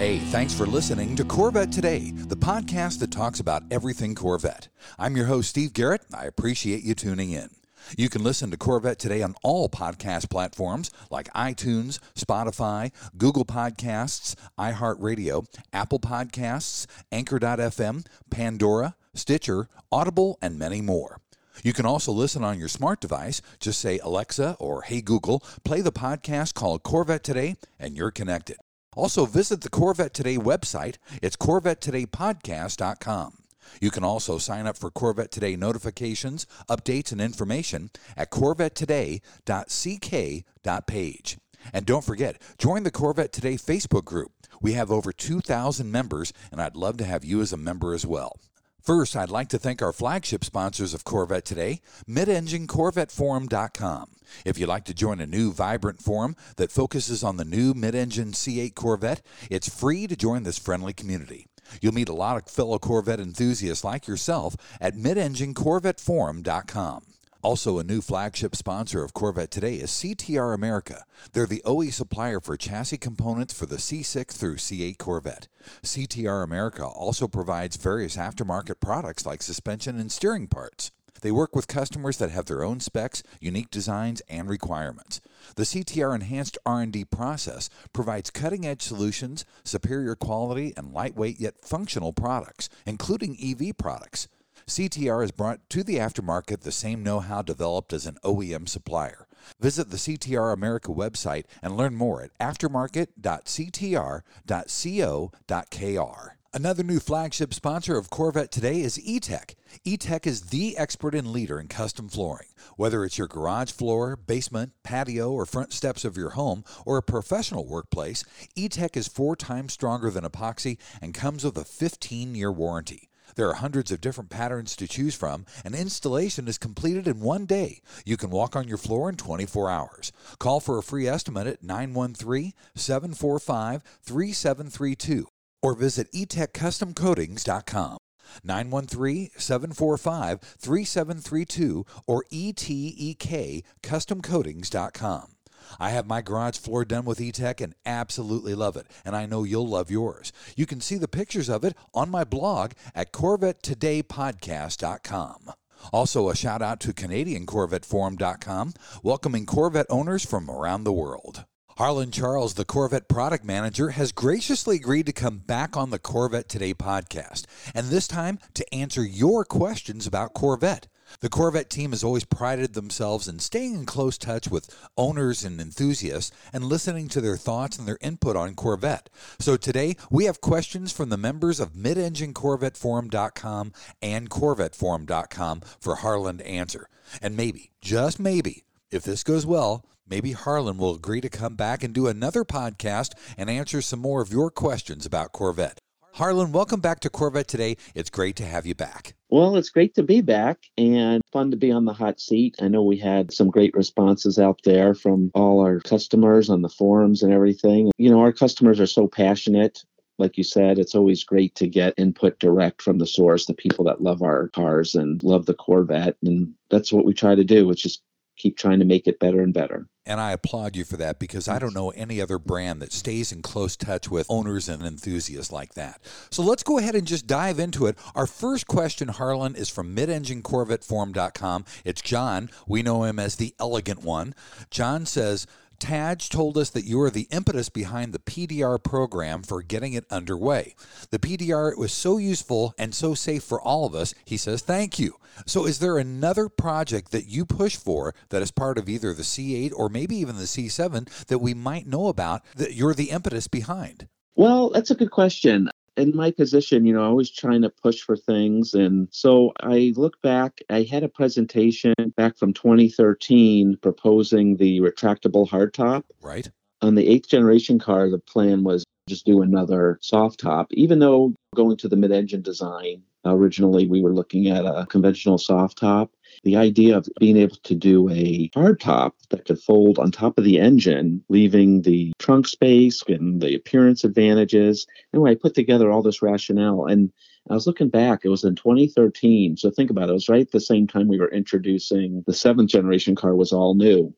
Hey, thanks for listening to Corvette Today, the podcast that talks about everything Corvette. I'm your host, Steve Garrett. I appreciate you tuning in. You can listen to Corvette Today on all podcast platforms like iTunes, Spotify, Google Podcasts, iHeartRadio, Apple Podcasts, Anchor.fm, Pandora, Stitcher, Audible, and many more. You can also listen on your smart device. Just say, Alexa or Hey Google, play the podcast called Corvette Today, and you're connected. Also, visit the Corvette Today website. It's CorvetteTodayPodcast.com. You can also sign up for Corvette Today notifications, updates, and information at CorvetteToday.ck.page. And don't forget, join the Corvette Today Facebook group. We have over 2,000 members, and I'd love to have you as a member as well. First, I'd like to thank our flagship sponsors of Corvette Today, MidEngineCorvetteForum.com. If you'd like to join a new, vibrant forum that focuses on the new mid engine C8 Corvette, it's free to join this friendly community. You'll meet a lot of fellow Corvette enthusiasts like yourself at MidEngineCorvetteForum.com. Also, a new flagship sponsor of Corvette today is CTR America. They're the OE supplier for chassis components for the C6 through C8 Corvette. CTR America also provides various aftermarket products like suspension and steering parts. They work with customers that have their own specs, unique designs, and requirements. The CTR enhanced R&D process provides cutting-edge solutions, superior quality, and lightweight yet functional products, including EV products. CTR has brought to the aftermarket the same know how developed as an OEM supplier. Visit the CTR America website and learn more at aftermarket.ctr.co.kr. Another new flagship sponsor of Corvette today is E-Tech. E-Tech is the expert and leader in custom flooring. Whether it's your garage floor, basement, patio, or front steps of your home, or a professional workplace, E-Tech is four times stronger than epoxy and comes with a 15-year warranty. There are hundreds of different patterns to choose from, and installation is completed in one day. You can walk on your floor in 24 hours. Call for a free estimate at 913 745 3732 or visit etechcustomcoatings.com. 913-745-3732 or etechcustomcoatings.com. I have my garage floor done with E-Tech and absolutely love it, and I know you'll love yours. You can see the pictures of it on my blog at CorvetteTodayPodcast.com. Also, a shout out to CanadianCorvetteForum.com, welcoming Corvette owners from around the world. Harlan Charles, the Corvette product manager, has graciously agreed to come back on the Corvette Today podcast, and this time to answer your questions about Corvette. The Corvette team has always prided themselves in staying in close touch with owners and enthusiasts and listening to their thoughts and their input on Corvette. So today we have questions from the members of MidEngineCorvetteForum.com and CorvetteForum.com for Harlan to answer. And maybe, just maybe, if this goes well, maybe Harlan will agree to come back and do another podcast and answer some more of your questions about Corvette. Harlan, welcome back to Corvette today. It's great to have you back. Well, it's great to be back and fun to be on the hot seat. I know we had some great responses out there from all our customers on the forums and everything. You know, our customers are so passionate. Like you said, it's always great to get input direct from the source, the people that love our cars and love the Corvette. And that's what we try to do, which is keep trying to make it better and better. And I applaud you for that because I don't know any other brand that stays in close touch with owners and enthusiasts like that. So let's go ahead and just dive into it. Our first question, Harlan, is from midenginecorvetteforum.com. It's John. We know him as the elegant one. John says, Tadge told us that you are the impetus behind the PDR program for getting it underway. The PDR was so useful and so safe for all of us. He says, Thank you. So, is there another project that you push for that is part of either the C8 or maybe even the C7 that we might know about that you're the impetus behind? Well, that's a good question in my position, you know, I was trying to push for things. And so I look back, I had a presentation back from 2013 proposing the retractable hardtop. Right. On the eighth generation car, the plan was just do another soft top, even though going to the mid engine design Originally, we were looking at a conventional soft top. The idea of being able to do a hard top that could fold on top of the engine, leaving the trunk space and the appearance advantages. Anyway, I put together all this rationale and I was looking back, it was in 2013. So think about it, it was right at the same time we were introducing the seventh generation car was all new.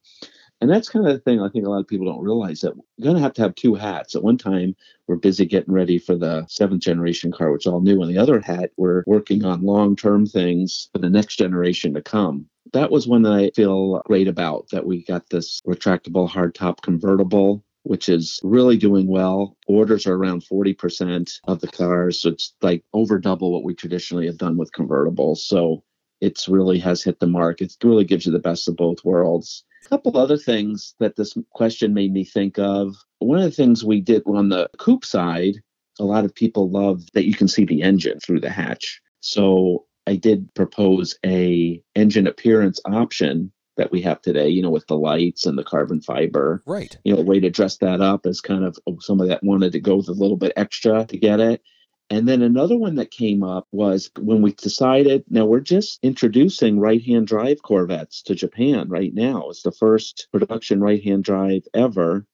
And that's kind of the thing I think a lot of people don't realize that you're going to have to have two hats. At one time, we're busy getting ready for the seventh generation car, which is all new. And the other hat, we're working on long term things for the next generation to come. That was one that I feel great about that we got this retractable hardtop convertible which is really doing well. Orders are around 40% of the cars. So it's like over double what we traditionally have done with convertibles. So it's really has hit the mark. It really gives you the best of both worlds. A couple other things that this question made me think of. One of the things we did on the coupe side, a lot of people love that you can see the engine through the hatch. So I did propose a engine appearance option that we have today, you know, with the lights and the carbon fiber. Right. You know, a way to dress that up is kind of oh, somebody that wanted to go with a little bit extra to get it. And then another one that came up was when we decided now we're just introducing right hand drive Corvettes to Japan right now. It's the first production right hand drive ever.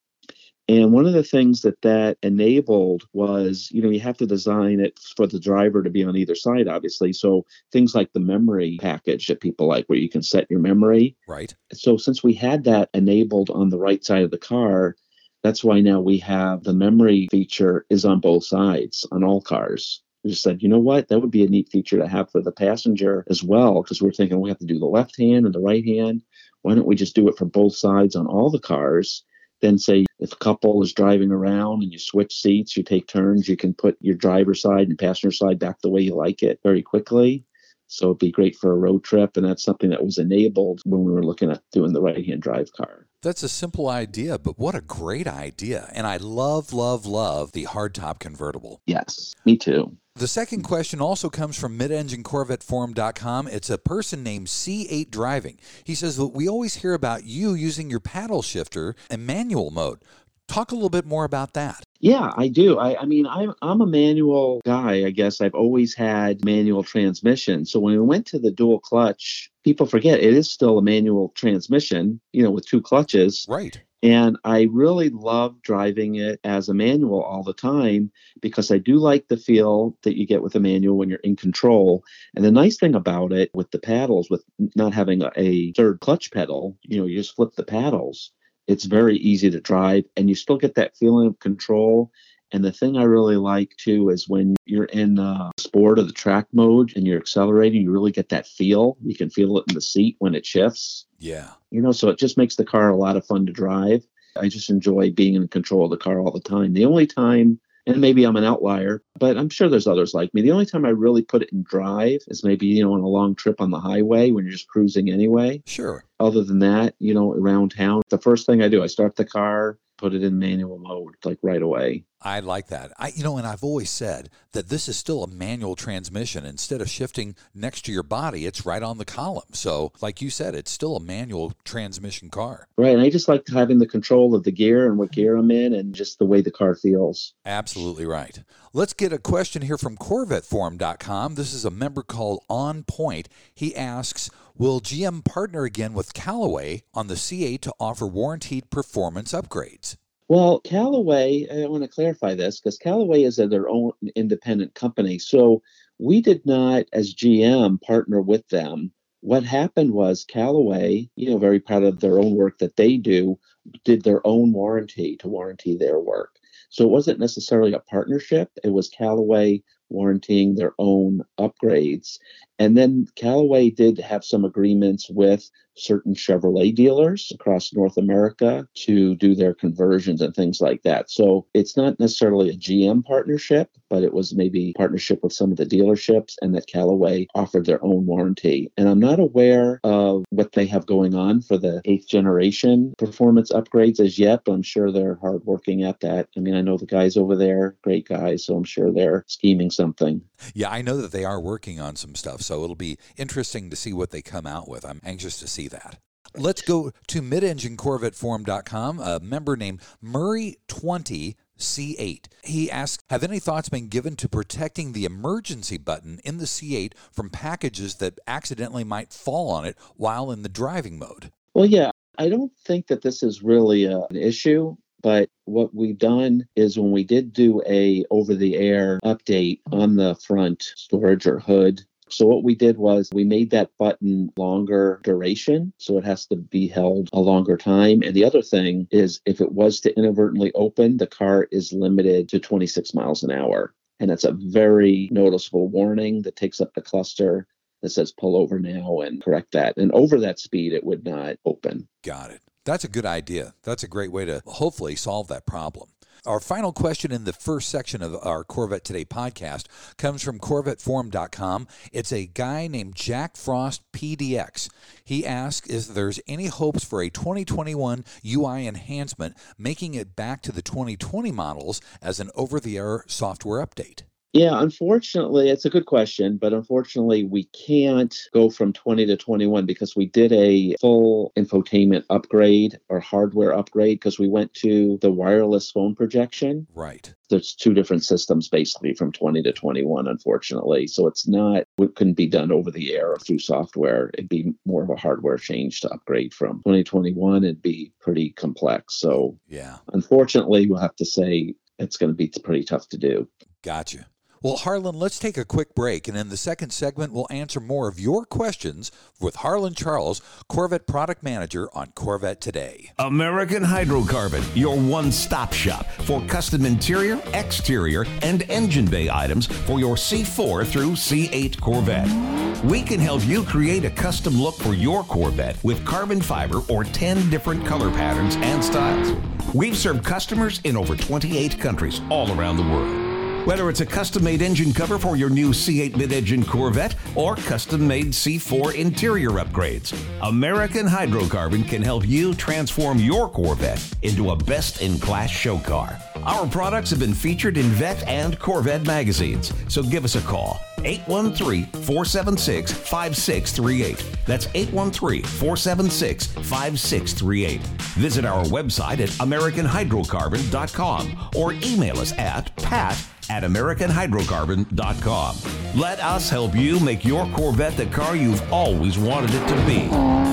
And one of the things that that enabled was, you know, you have to design it for the driver to be on either side, obviously. So things like the memory package that people like, where you can set your memory. Right. So since we had that enabled on the right side of the car, that's why now we have the memory feature is on both sides on all cars. We just said, you know what, that would be a neat feature to have for the passenger as well, because we're thinking we have to do the left hand and the right hand. Why don't we just do it for both sides on all the cars? Then say if a couple is driving around and you switch seats, you take turns, you can put your driver's side and passenger side back the way you like it very quickly. So it'd be great for a road trip. And that's something that was enabled when we were looking at doing the right hand drive car. That's a simple idea, but what a great idea. And I love, love, love the hardtop convertible. Yes, me too. The second question also comes from midenginecorvetteforum.com. It's a person named C8 Driving. He says that we always hear about you using your paddle shifter in manual mode. Talk a little bit more about that. Yeah, I do. I, I mean, I'm I'm a manual guy. I guess I've always had manual transmission. So when we went to the dual clutch, people forget it is still a manual transmission. You know, with two clutches. Right. And I really love driving it as a manual all the time because I do like the feel that you get with a manual when you're in control. And the nice thing about it with the paddles, with not having a, a third clutch pedal, you know, you just flip the paddles it's very easy to drive and you still get that feeling of control. And the thing I really like too is when you're in uh, sport or the track mode and you're accelerating, you really get that feel. You can feel it in the seat when it shifts. Yeah. You know, so it just makes the car a lot of fun to drive. I just enjoy being in control of the car all the time. The only time and maybe I'm an outlier, but I'm sure there's others like me. The only time I really put it in drive is maybe, you know, on a long trip on the highway when you're just cruising anyway. Sure. Other than that, you know, around town, the first thing I do, I start the car, put it in manual mode like right away. I like that. I you know, and I've always said that this is still a manual transmission. Instead of shifting next to your body, it's right on the column. So, like you said, it's still a manual transmission car. Right, and I just like having the control of the gear and what gear I'm in and just the way the car feels. Absolutely right. Let's get a question here from CorvetteForum.com. This is a member called On Point. He asks, Will GM partner again with Callaway on the C8 to offer warranted performance upgrades? Well, Callaway, I want to clarify this because Callaway is their own independent company. So we did not, as GM, partner with them. What happened was Callaway, you know, very proud of their own work that they do, did their own warranty to warranty their work. So it wasn't necessarily a partnership. It was Callaway warranting their own upgrades. And then Callaway did have some agreements with certain Chevrolet dealers across North America to do their conversions and things like that. So it's not necessarily a GM partnership, but it was maybe partnership with some of the dealerships and that Callaway offered their own warranty. And I'm not aware of what they have going on for the eighth generation performance upgrades as yet, but I'm sure they're hard working at that. I mean, I know the guys over there, great guys, so I'm sure they're scheming something. Yeah, I know that they are working on some stuff, so it'll be interesting to see what they come out with. I'm anxious to see that. Let's go to midenginecorvetteforum.com. A member named Murray20 C8. He asks Have any thoughts been given to protecting the emergency button in the C8 from packages that accidentally might fall on it while in the driving mode? Well, yeah, I don't think that this is really a, an issue. But what we've done is when we did do a over the air update on the front storage or hood, so what we did was we made that button longer duration, so it has to be held a longer time. And the other thing is if it was to inadvertently open, the car is limited to 26 miles an hour. And that's a very noticeable warning that takes up the cluster that says pull over now and correct that. And over that speed, it would not open. Got it. That's a good idea. That's a great way to hopefully solve that problem. Our final question in the first section of our Corvette Today podcast comes from CorvetteForum.com. It's a guy named Jack Frost PDX. He asks if there's any hopes for a 2021 UI enhancement, making it back to the 2020 models as an over the air software update. Yeah, unfortunately, it's a good question, but unfortunately, we can't go from 20 to 21 because we did a full infotainment upgrade or hardware upgrade because we went to the wireless phone projection. Right. There's two different systems basically from 20 to 21, unfortunately. So it's not, it couldn't be done over the air or through software. It'd be more of a hardware change to upgrade from 2021. It'd be pretty complex. So, yeah, unfortunately, we'll have to say it's going to be pretty tough to do. Gotcha. Well, Harlan, let's take a quick break, and in the second segment, we'll answer more of your questions with Harlan Charles, Corvette Product Manager on Corvette Today. American Hydrocarbon, your one stop shop for custom interior, exterior, and engine bay items for your C4 through C8 Corvette. We can help you create a custom look for your Corvette with carbon fiber or 10 different color patterns and styles. We've served customers in over 28 countries all around the world. Whether it's a custom made engine cover for your new C8 mid engine Corvette or custom made C4 interior upgrades, American Hydrocarbon can help you transform your Corvette into a best in class show car. Our products have been featured in Vet and Corvette magazines, so give us a call. 813 476 5638. That's 813 476 5638. Visit our website at AmericanHydrocarbon.com or email us at pat at AmericanHydrocarbon.com. Let us help you make your Corvette the car you've always wanted it to be.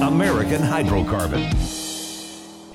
American Hydrocarbon.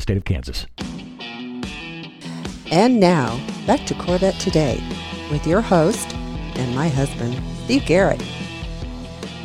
state of Kansas. And now, back to Corvette Today with your host and my husband, Steve Garrett.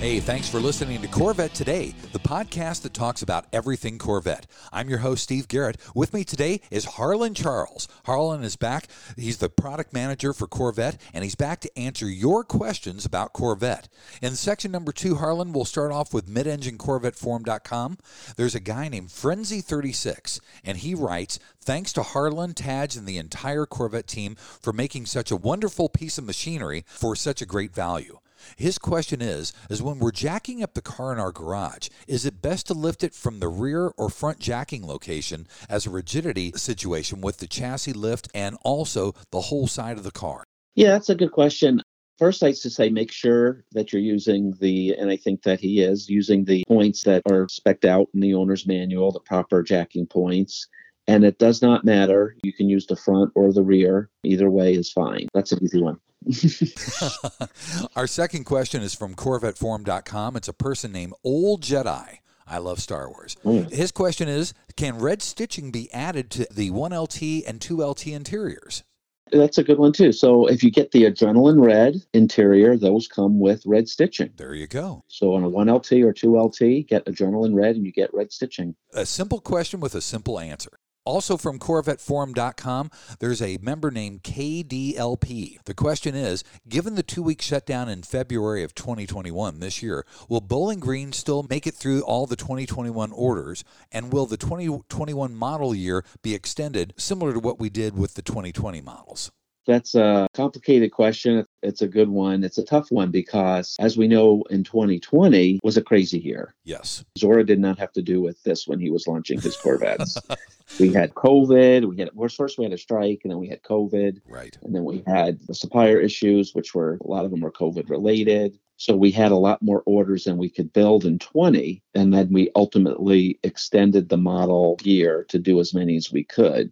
Hey, thanks for listening to Corvette Today, the podcast that talks about everything Corvette. I'm your host, Steve Garrett. With me today is Harlan Charles. Harlan is back. He's the product manager for Corvette, and he's back to answer your questions about Corvette. In section number two, Harlan, we'll start off with midenginecorvetteforum.com. There's a guy named Frenzy36, and he writes, Thanks to Harlan, Tadge, and the entire Corvette team for making such a wonderful piece of machinery for such a great value. His question is is when we're jacking up the car in our garage, is it best to lift it from the rear or front jacking location as a rigidity situation with the chassis lift and also the whole side of the car? Yeah, that's a good question. First, I to say make sure that you're using the, and I think that he is using the points that are specced out in the owner's manual, the proper jacking points. And it does not matter. You can use the front or the rear. Either way is fine. That's an easy one. Our second question is from CorvetteForum.com. It's a person named Old Jedi. I love Star Wars. Mm. His question is Can red stitching be added to the 1LT and 2LT interiors? That's a good one too. So if you get the adrenaline red interior, those come with red stitching. There you go. So on a 1LT or 2LT, get adrenaline red and you get red stitching. A simple question with a simple answer. Also from CorvetteForum.com, there's a member named KDLP. The question is Given the two week shutdown in February of 2021 this year, will Bowling Green still make it through all the 2021 orders? And will the 2021 model year be extended similar to what we did with the 2020 models? That's a complicated question. It's a good one. It's a tough one because, as we know, in 2020 was a crazy year. Yes. Zora did not have to do with this when he was launching his Corvettes. we had COVID. We had well, first we had a strike, and then we had COVID. Right. And then we had the supplier issues, which were a lot of them were COVID related. So we had a lot more orders than we could build in 20. And then we ultimately extended the model year to do as many as we could.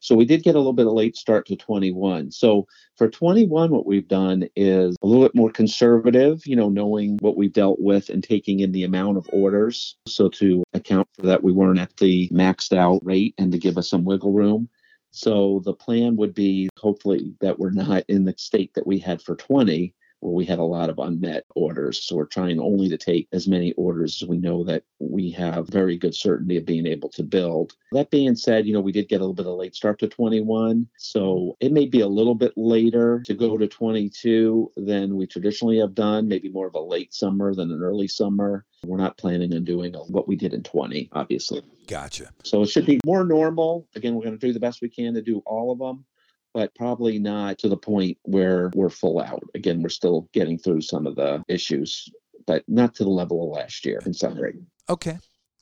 So we did get a little bit of late start to 21. So for 21, what we've done is a little bit more conservative, you know, knowing what we've dealt with and taking in the amount of orders. So to account for that, we weren't at the maxed out rate and to give us some wiggle room. So the plan would be hopefully that we're not in the state that we had for 20 where we had a lot of unmet orders. So we're trying only to take as many orders as we know that we have very good certainty of being able to build. That being said, you know, we did get a little bit of late start to 21. So it may be a little bit later to go to 22 than we traditionally have done, maybe more of a late summer than an early summer. We're not planning on doing what we did in 20, obviously. Gotcha. So it should be more normal. Again, we're going to do the best we can to do all of them but probably not to the point where we're full out. Again, we're still getting through some of the issues, but not to the level of last year in summary. Okay.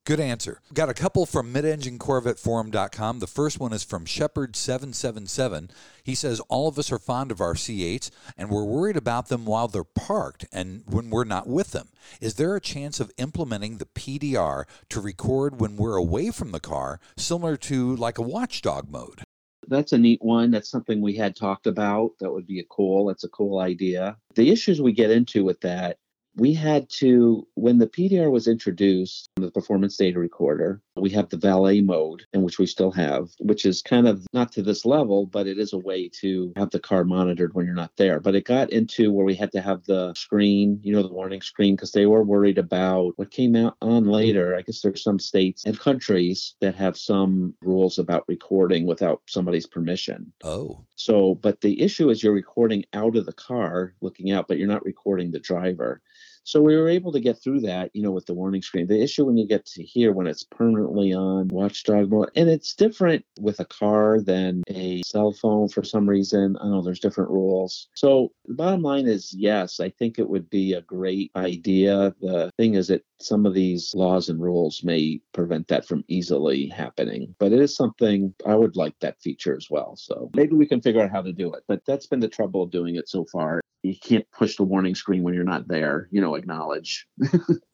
Good answer. Got a couple from midenginecorvetteforum.com. The first one is from Shepard777. He says, All of us are fond of our C8s and we're worried about them while they're parked and when we're not with them. Is there a chance of implementing the PDR to record when we're away from the car, similar to like a watchdog mode? That's a neat one. That's something we had talked about. That would be a cool. That's a cool idea. The issues we get into with that we had to when the PDR was introduced, the performance data recorder, we have the valet mode, in which we still have, which is kind of not to this level, but it is a way to have the car monitored when you're not there. But it got into where we had to have the screen, you know, the warning screen, because they were worried about what came out on later. I guess there's some states and countries that have some rules about recording without somebody's permission. Oh. So, but the issue is you're recording out of the car, looking out, but you're not recording the driver. So we were able to get through that, you know, with the warning screen. The issue when you get to here when it's permanently on watchdog mode, and it's different with a car than a cell phone for some reason. I know there's different rules. So the bottom line is yes, I think it would be a great idea. The thing is that some of these laws and rules may prevent that from easily happening, but it is something I would like that feature as well. So maybe we can figure out how to do it. But that's been the trouble of doing it so far you can't push the warning screen when you're not there, you know, acknowledge.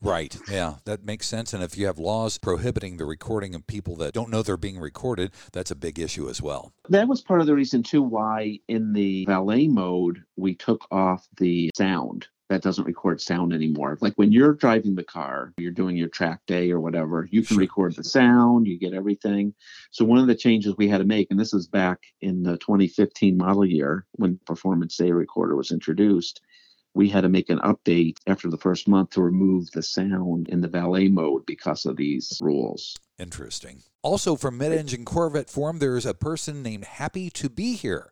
right. Yeah, that makes sense. And if you have laws prohibiting the recording of people that don't know they're being recorded, that's a big issue as well. That was part of the reason, too, why in the valet mode, we took off the sound that doesn't record sound anymore. Like when you're driving the car, you're doing your track day or whatever, you can record the sound, you get everything. So one of the changes we had to make, and this is back in the 2015 model year when Performance Day Recorder was introduced, we had to make an update after the first month to remove the sound in the valet mode because of these rules. Interesting. Also, from Mid Engine Corvette Forum, there is a person named Happy to Be Here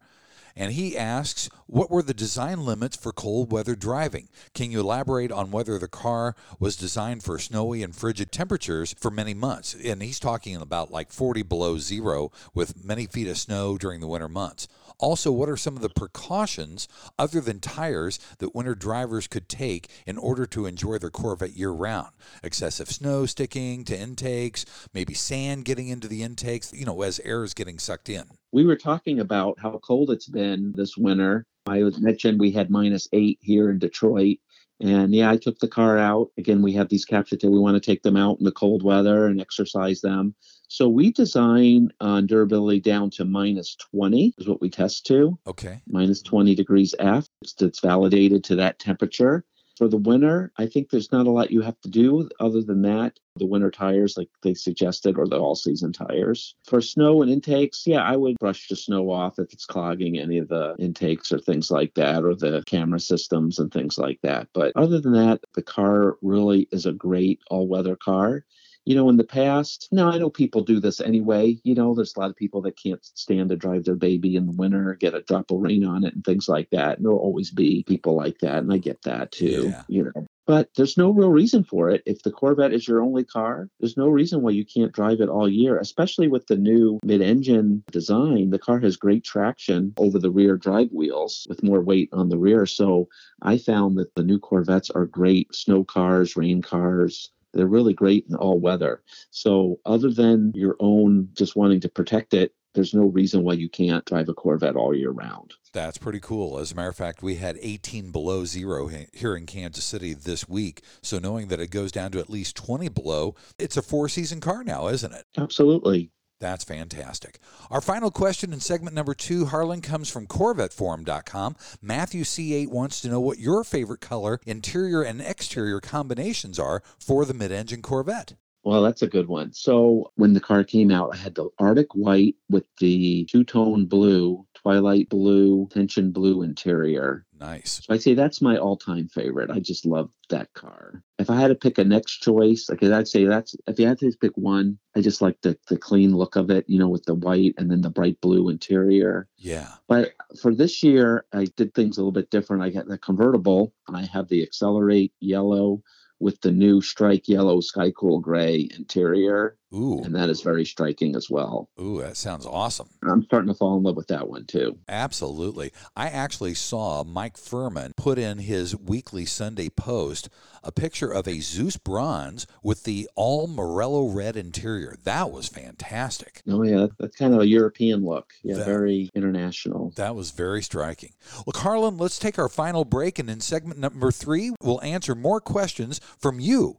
and he asks, What were the design limits for cold weather driving? Can you elaborate on whether the car was designed for snowy and frigid temperatures for many months? And he's talking about like 40 below zero with many feet of snow during the winter months. Also, what are some of the precautions other than tires that winter drivers could take in order to enjoy their Corvette year round? Excessive snow sticking to intakes, maybe sand getting into the intakes, you know, as air is getting sucked in. We were talking about how cold it's been this winter. I mentioned we had minus eight here in Detroit. And yeah, I took the car out. Again, we have these capture that We want to take them out in the cold weather and exercise them. So we design on durability down to minus 20 is what we test to. Okay. Minus 20 degrees F. It's, it's validated to that temperature. For the winter, I think there's not a lot you have to do other than that. The winter tires, like they suggested, or the all season tires. For snow and intakes, yeah, I would brush the snow off if it's clogging any of the intakes or things like that, or the camera systems and things like that. But other than that, the car really is a great all weather car you know, in the past, no, I know people do this anyway. You know, there's a lot of people that can't stand to drive their baby in the winter, get a drop of rain on it and things like that. And there'll always be people like that. And I get that too, yeah. you know. But there's no real reason for it. If the Corvette is your only car, there's no reason why you can't drive it all year, especially with the new mid engine design. The car has great traction over the rear drive wheels with more weight on the rear. So I found that the new Corvettes are great snow cars, rain cars, they're really great in all weather. So, other than your own just wanting to protect it, there's no reason why you can't drive a Corvette all year round. That's pretty cool. As a matter of fact, we had 18 below zero here in Kansas City this week. So, knowing that it goes down to at least 20 below, it's a four season car now, isn't it? Absolutely. That's fantastic. Our final question in segment number two, Harlan, comes from CorvetteForum.com. Matthew C8 wants to know what your favorite color, interior and exterior combinations are for the mid engine Corvette. Well, that's a good one. So when the car came out, I had the Arctic white with the two tone blue, twilight blue, tension blue interior. Nice. So I say that's my all time favorite. I just love that car. If I had to pick a next choice, like I'd say that's if you had to pick one, I just like the the clean look of it, you know, with the white and then the bright blue interior. Yeah. But for this year, I did things a little bit different. I got the convertible and I have the accelerate yellow with the new strike yellow sky cool gray interior. Ooh. And that is very striking as well. Ooh, that sounds awesome. I'm starting to fall in love with that one too. Absolutely. I actually saw Mike Furman put in his weekly Sunday post a picture of a Zeus bronze with the all Morello red interior. That was fantastic. Oh, yeah. That's kind of a European look. Yeah, that, very international. That was very striking. Well, Harlan, let's take our final break. And in segment number three, we'll answer more questions from you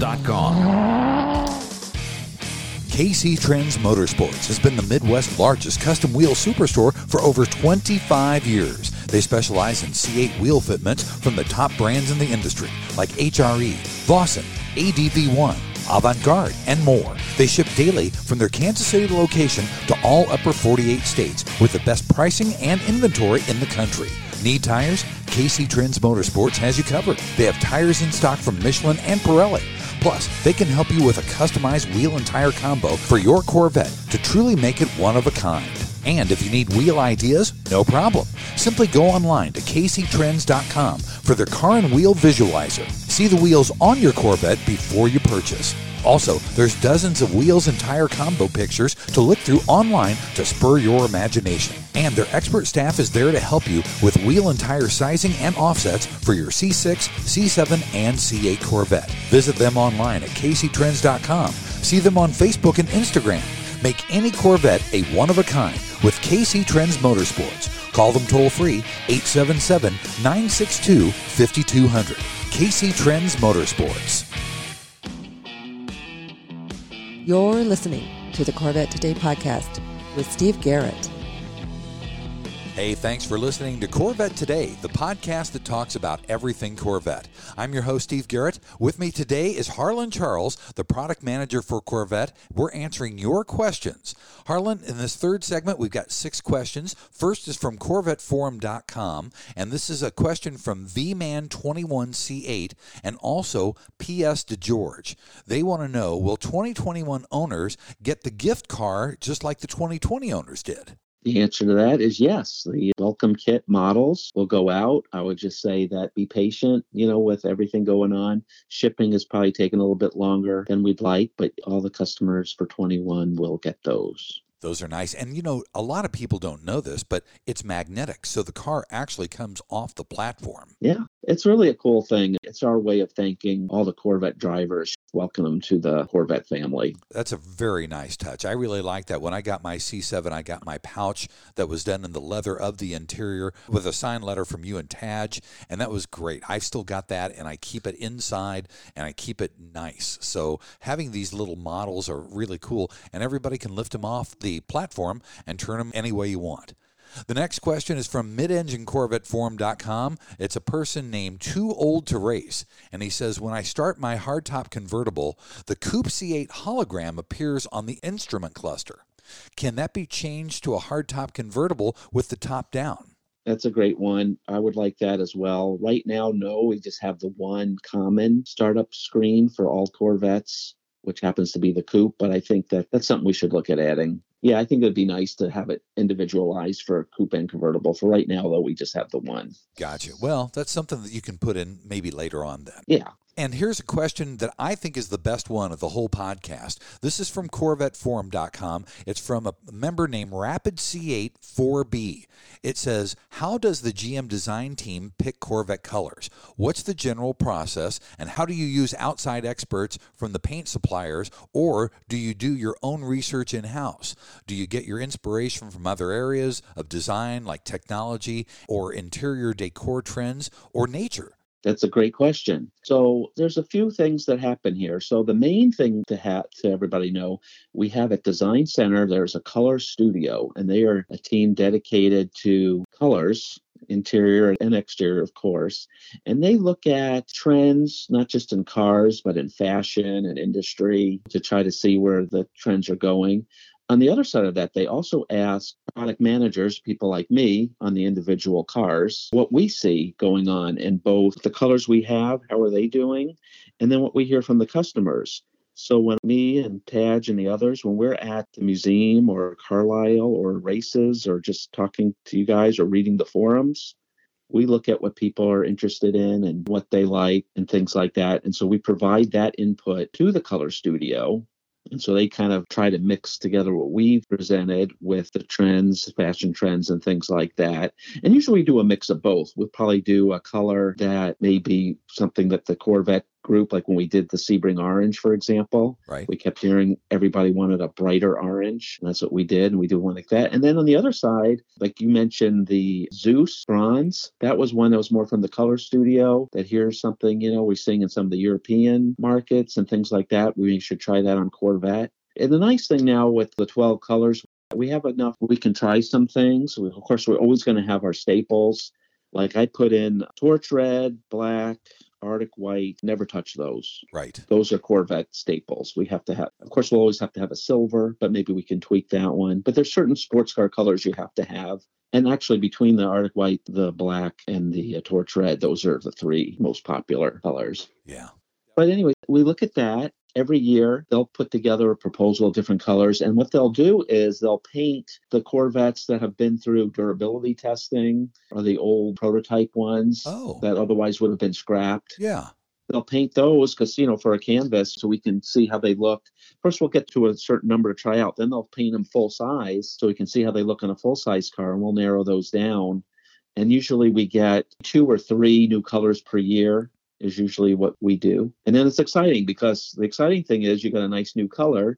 KC Trends Motorsports has been the Midwest's largest custom wheel superstore for over 25 years. They specialize in C8 wheel fitments from the top brands in the industry like HRE, Vossen, ADV1, Avant Garde, and more. They ship daily from their Kansas City location to all upper 48 states with the best pricing and inventory in the country. Need tires? KC Trends Motorsports has you covered. They have tires in stock from Michelin and Pirelli. Plus, they can help you with a customized wheel and tire combo for your Corvette to truly make it one of a kind. And if you need wheel ideas, no problem. Simply go online to kctrends.com for their car and wheel visualizer. See the wheels on your Corvette before you purchase. Also, there's dozens of wheels and tire combo pictures to look through online to spur your imagination. And their expert staff is there to help you with wheel and tire sizing and offsets for your C6, C7, and C8 Corvette. Visit them online at kctrends.com. See them on Facebook and Instagram. Make any Corvette a one of a kind with KC Trends Motorsports. Call them toll free 877 962 5200. KC Trends Motorsports. You're listening to the Corvette Today podcast with Steve Garrett. Hey, thanks for listening to Corvette Today, the podcast that talks about everything Corvette. I'm your host, Steve Garrett. With me today is Harlan Charles, the product manager for Corvette. We're answering your questions. Harlan, in this third segment, we've got six questions. First is from CorvetteForum.com, and this is a question from VMan21C8 and also PS DeGeorge. They want to know Will 2021 owners get the gift car just like the 2020 owners did? The answer to that is yes. The welcome kit models will go out. I would just say that be patient, you know, with everything going on. Shipping is probably taking a little bit longer than we'd like, but all the customers for 21 will get those. Those are nice. And you know, a lot of people don't know this, but it's magnetic. So the car actually comes off the platform. Yeah. It's really a cool thing. It's our way of thanking all the Corvette drivers, welcome them to the Corvette family. That's a very nice touch. I really like that. When I got my C7, I got my pouch that was done in the leather of the interior with a signed letter from you and Tadge, and that was great. I've still got that, and I keep it inside and I keep it nice. So having these little models are really cool, and everybody can lift them off the platform and turn them any way you want. The next question is from midenginecorvetteforum.com. It's a person named Too Old to Race, and he says, When I start my hardtop convertible, the Coupe C8 hologram appears on the instrument cluster. Can that be changed to a hardtop convertible with the top down? That's a great one. I would like that as well. Right now, no, we just have the one common startup screen for all Corvettes, which happens to be the coupe, but I think that that's something we should look at adding. Yeah, I think it'd be nice to have it individualized for a coupe and convertible. For right now, though, we just have the one. Gotcha. Well, that's something that you can put in maybe later on then. Yeah. And here's a question that I think is the best one of the whole podcast. This is from CorvetteForum.com. It's from a member named Rapid C8 4B. It says, How does the GM design team pick Corvette colors? What's the general process? And how do you use outside experts from the paint suppliers? Or do you do your own research in house? Do you get your inspiration from other areas of design like technology or interior decor trends or nature? That's a great question. So there's a few things that happen here. So the main thing to have to everybody know, we have at Design Center, there's a color studio, and they are a team dedicated to colors interior and exterior, of course. And they look at trends, not just in cars, but in fashion and industry to try to see where the trends are going. On the other side of that, they also ask product managers, people like me on the individual cars, what we see going on in both the colors we have, how are they doing, and then what we hear from the customers. So when me and Tadge and the others, when we're at the museum or Carlisle or races or just talking to you guys or reading the forums, we look at what people are interested in and what they like and things like that. And so we provide that input to the color studio and so they kind of try to mix together what we've presented with the trends, fashion trends, and things like that. And usually we do a mix of both. We'll probably do a color that may be something that the Corvette group, like when we did the Sebring Orange, for example. Right. We kept hearing everybody wanted a brighter orange. And that's what we did. And we did one like that. And then on the other side, like you mentioned, the Zeus bronze, that was one that was more from the color studio that here's something, you know, we're seeing in some of the European markets and things like that. We should try that on Corvette. And the nice thing now with the 12 colors, we have enough we can try some things. We, of course, we're always going to have our staples. Like I put in torch red, black, Arctic white, never touch those. Right. Those are Corvette staples. We have to have, of course, we'll always have to have a silver, but maybe we can tweak that one. But there's certain sports car colors you have to have. And actually, between the Arctic white, the black, and the uh, torch red, those are the three most popular colors. Yeah. But anyway, we look at that every year they'll put together a proposal of different colors and what they'll do is they'll paint the corvettes that have been through durability testing or the old prototype ones Oh. that otherwise would have been scrapped Yeah. they'll paint those because you know for a canvas so we can see how they look first we'll get to a certain number to try out then they'll paint them full size so we can see how they look on a full size car and we'll narrow those down and usually we get two or three new colors per year is usually what we do and then it's exciting because the exciting thing is you got a nice new color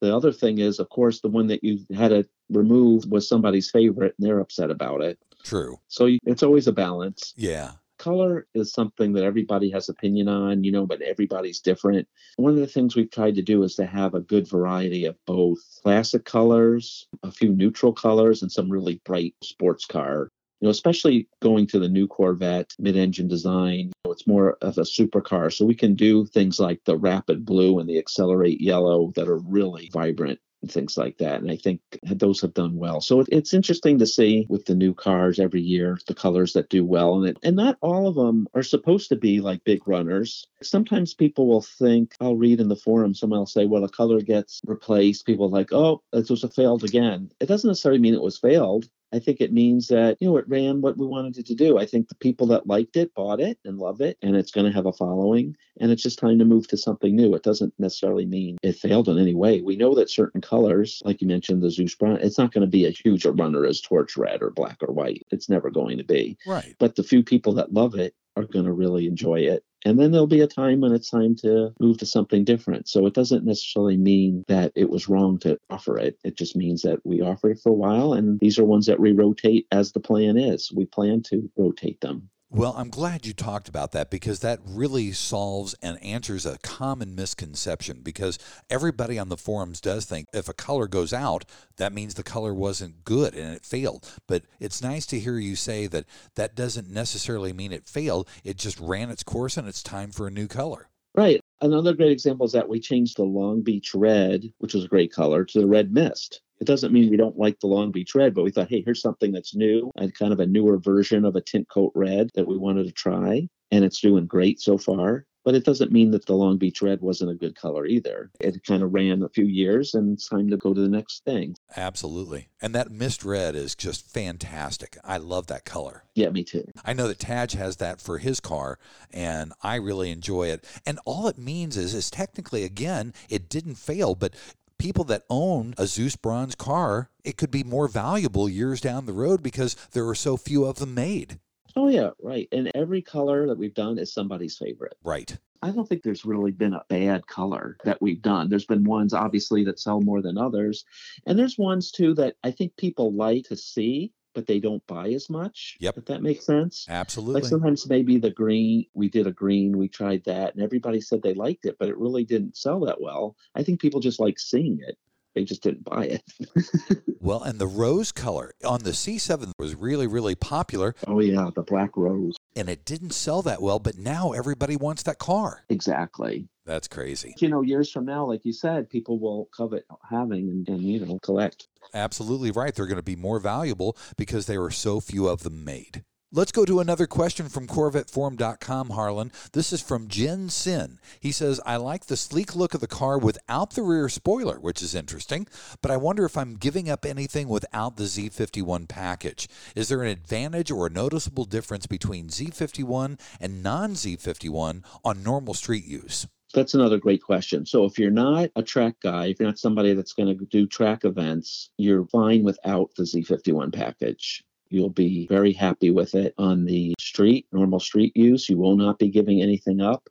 the other thing is of course the one that you had to remove was somebody's favorite and they're upset about it True. so you- it's always a balance Yeah. color is something that everybody has opinion on, you know, but everybody's different. One of the things we've tried to do is to have a good variety of both classic colors, a few neutral colors, and some really bright sports car. You know, especially going to the new Corvette mid-engine design, you know, it's more of a supercar. So we can do things like the rapid blue and the accelerate yellow that are really vibrant and things like that. And I think those have done well. So it, it's interesting to see with the new cars every year, the colors that do well. And, it, and not all of them are supposed to be like big runners. Sometimes people will think, I'll read in the forum, someone will say, well, a color gets replaced. People like, oh, it was a failed again. It doesn't necessarily mean it was failed. I think it means that, you know, it ran what we wanted it to do. I think the people that liked it bought it and love it, and it's going to have a following. And it's just time to move to something new. It doesn't necessarily mean it failed in any way. We know that certain colors, like you mentioned, the Zeus Bronze, it's not going to be a huge a runner as torch red or black or white. It's never going to be. Right. But the few people that love it are going to really enjoy it. And then there'll be a time when it's time to move to something different. So it doesn't necessarily mean that it was wrong to offer it. It just means that we offer it for a while. And these are ones that we rotate as the plan is. We plan to rotate them. Well, I'm glad you talked about that because that really solves and answers a common misconception. Because everybody on the forums does think if a color goes out, that means the color wasn't good and it failed. But it's nice to hear you say that that doesn't necessarily mean it failed. It just ran its course and it's time for a new color. Right. Another great example is that we changed the Long Beach Red, which was a great color, to the Red Mist. It doesn't mean we don't like the Long Beach Red, but we thought, hey, here's something that's new and kind of a newer version of a tint coat red that we wanted to try. And it's doing great so far. But it doesn't mean that the Long Beach Red wasn't a good color either. It kind of ran a few years and it's time to go to the next thing. Absolutely. And that mist red is just fantastic. I love that color. Yeah, me too. I know that Tadge has that for his car and I really enjoy it. And all it means is is technically again, it didn't fail, but people that own a Zeus bronze car, it could be more valuable years down the road because there are so few of them made. Oh yeah, right. And every color that we've done is somebody's favorite. Right. I don't think there's really been a bad color that we've done. There's been ones obviously that sell more than others. And there's ones too that I think people like to see but they don't buy as much. Yep. If that makes sense. Absolutely. Like sometimes maybe the green, we did a green, we tried that, and everybody said they liked it, but it really didn't sell that well. I think people just like seeing it. They just didn't buy it. well, and the rose color on the C7 was really, really popular. Oh, yeah, the black rose. And it didn't sell that well, but now everybody wants that car. Exactly. That's crazy. You know, years from now, like you said, people will covet having and, and you know, collect. Absolutely right. They're going to be more valuable because there are so few of them made. Let's go to another question from CorvetteForum.com, Harlan. This is from Jen Sin. He says, I like the sleek look of the car without the rear spoiler, which is interesting, but I wonder if I'm giving up anything without the Z51 package. Is there an advantage or a noticeable difference between Z51 and non Z51 on normal street use? That's another great question. So, if you're not a track guy, if you're not somebody that's going to do track events, you're fine without the Z51 package. You'll be very happy with it on the street, normal street use. You will not be giving anything up.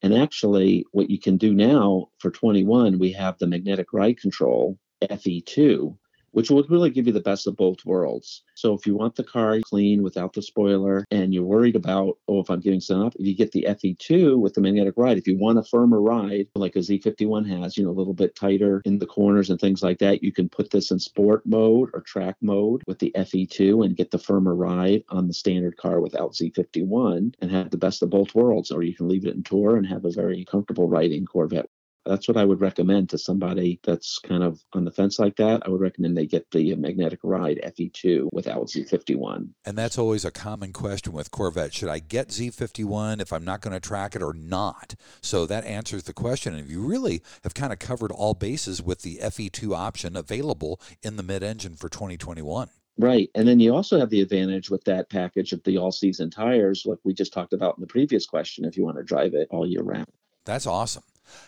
And actually, what you can do now for 21, we have the magnetic ride control FE2, which would really give you the best of both worlds. So if you want the car clean without the spoiler and you're worried about, oh, if I'm getting some up, if you get the FE2 with the magnetic ride, if you want a firmer ride like a Z51 has, you know, a little bit tighter in the corners and things like that, you can put this in sport mode or track mode with the FE2 and get the firmer ride on the standard car without Z51 and have the best of both worlds. Or you can leave it in tour and have a very comfortable riding Corvette that's what I would recommend to somebody that's kind of on the fence like that. I would recommend they get the magnetic ride FE2 without Z51. And that's always a common question with Corvette. Should I get Z51 if I'm not going to track it or not? So that answers the question. And you really have kind of covered all bases with the FE2 option available in the mid engine for 2021. Right. And then you also have the advantage with that package of the all season tires, like we just talked about in the previous question, if you want to drive it all year round. That's awesome.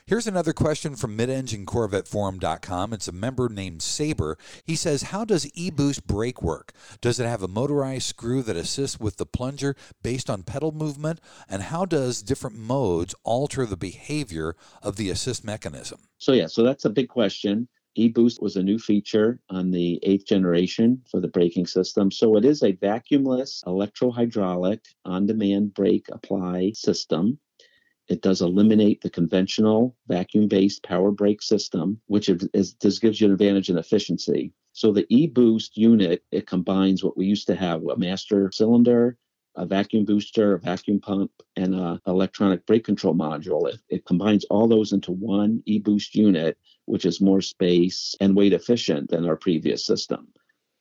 Here's another question from midenginecorvetteforum.com. It's a member named Saber. He says, How does eBoost brake work? Does it have a motorized screw that assists with the plunger based on pedal movement? And how does different modes alter the behavior of the assist mechanism? So, yeah, so that's a big question. eBoost was a new feature on the eighth generation for the braking system. So it is a vacuumless electro-hydraulic on-demand brake apply system it does eliminate the conventional vacuum based power brake system, which is, this gives you an advantage in efficiency. So the e-boost unit, it combines what we used to have a master cylinder, a vacuum booster, a vacuum pump, and an electronic brake control module. It, it combines all those into one e-boost unit, which is more space and weight efficient than our previous system.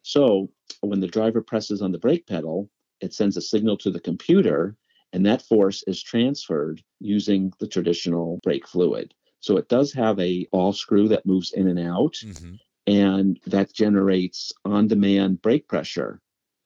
So when the driver presses on the brake pedal, it sends a signal to the computer and that force is transferred using the traditional brake fluid. So it does have a ball screw that moves in and out, mm-hmm. and that generates on-demand brake pressure.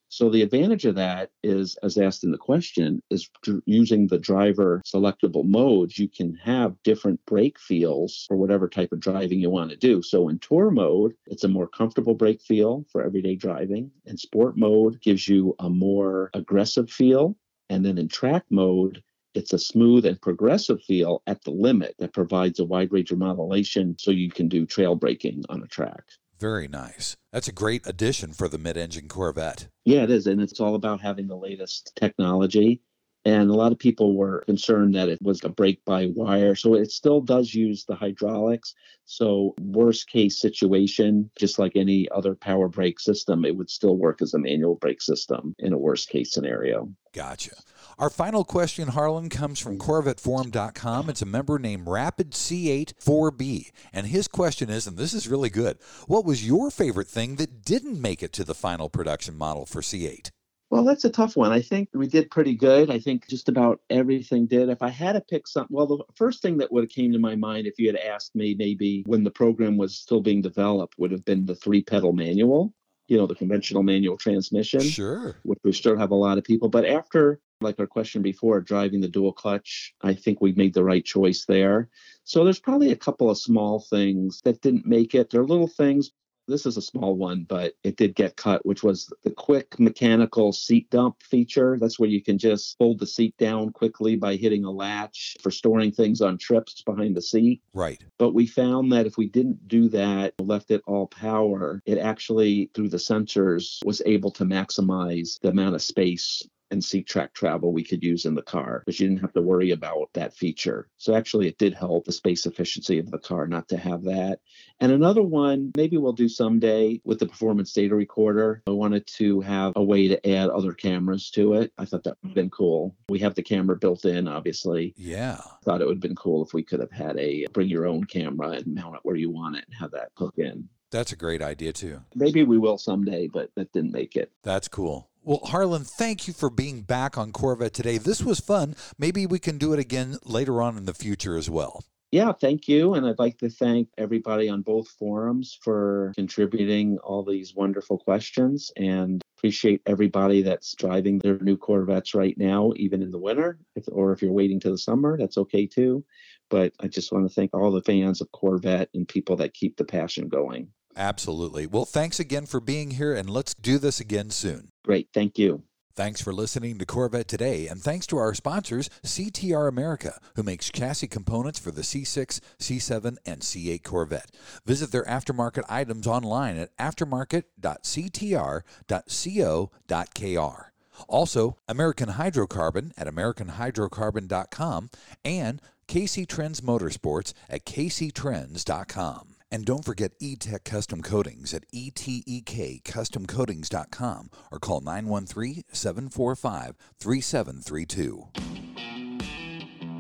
So the advantage of that is, as asked in the question, is using the driver selectable modes. You can have different brake feels for whatever type of driving you want to do. So in tour mode, it's a more comfortable brake feel for everyday driving. And sport mode gives you a more aggressive feel And then in track mode, it's a smooth and progressive feel at the limit that provides a wide range of modulation so you can do trail braking on a track. Very nice. That's a great addition for the mid engine Corvette. Yeah, it is. And it's all about having the latest technology. And a lot of people were concerned that it was a brake by wire. So it still does use the hydraulics. So, worst case situation, just like any other power brake system, it would still work as a manual brake system in a worst case scenario. Gotcha. Our final question, Harlan, comes from CorvetteForum.com. It's a member named Rapid C8 4B. And his question is, and this is really good what was your favorite thing that didn't make it to the final production model for C8? Well, that's a tough one. I think we did pretty good. I think just about everything did. If I had to pick something, well, the first thing that would have came to my mind if you had asked me maybe when the program was still being developed would have been the three pedal manual, you know, the conventional manual transmission. Sure. Which we still have a lot of people. But after, like our question before, driving the dual clutch, I think we made the right choice there. So there's probably a couple of small things that didn't make it. They're little things, this is a small one, but it did get cut, which was the quick mechanical seat dump feature. That's where you can just fold the seat down quickly by hitting a latch for storing things on trips behind the seat. Right. But we found that if we didn't do that, left it all power, it actually, through the sensors, was able to maximize the amount of space and seat track travel we could use in the car because you didn't have to worry about that feature. So actually, it did help the space efficiency of the car not to have that. And another one, maybe we'll do someday with the performance data recorder. I wanted to have a way to add other cameras to it. I thought that would have been hmm. cool. We have the camera built in, obviously. Yeah. Thought it would have been cool if we could have had a bring your own camera and mount it where you want it and have that hook in. That's a great idea, too. Maybe we will someday, but that didn't make it. That's cool. Well, Harlan, thank you for being back on Corvette today. This was fun. Maybe we can do it again later on in the future as well. Yeah, thank you. And I'd like to thank everybody on both forums for contributing all these wonderful questions and appreciate everybody that's driving their new Corvettes right now, even in the winter, if, or if you're waiting to the summer, that's okay too. But I just want to thank all the fans of Corvette and people that keep the passion going. Absolutely. Well, thanks again for being here, and let's do this again soon. Great. Thank you. Thanks for listening to Corvette Today, and thanks to our sponsors, CTR America, who makes chassis components for the C6, C7, and C8 Corvette. Visit their aftermarket items online at aftermarket.ctr.co.kr. Also, American Hydrocarbon at AmericanHydrocarbon.com and KC Trends Motorsports at KCTrends.com. And don't forget E-Tech Custom Coatings at etechcustomcoatings.com or call 913-745-3732.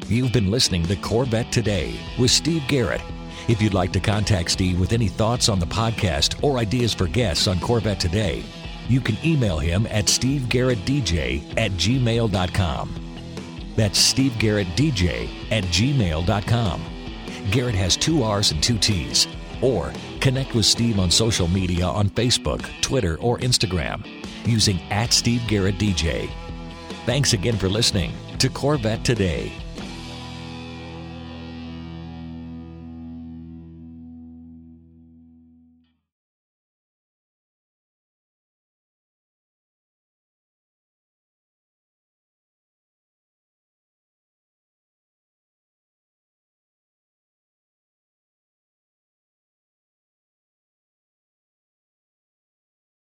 You've been listening to Corvette Today with Steve Garrett. If you'd like to contact Steve with any thoughts on the podcast or ideas for guests on Corvette Today, you can email him at stevegarrettdj at gmail.com. That's stevegarrettdj at gmail.com. Garrett has two R's and two T's. Or connect with Steve on social media on Facebook, Twitter, or Instagram using at Steve Garrett DJ. Thanks again for listening to Corvette Today.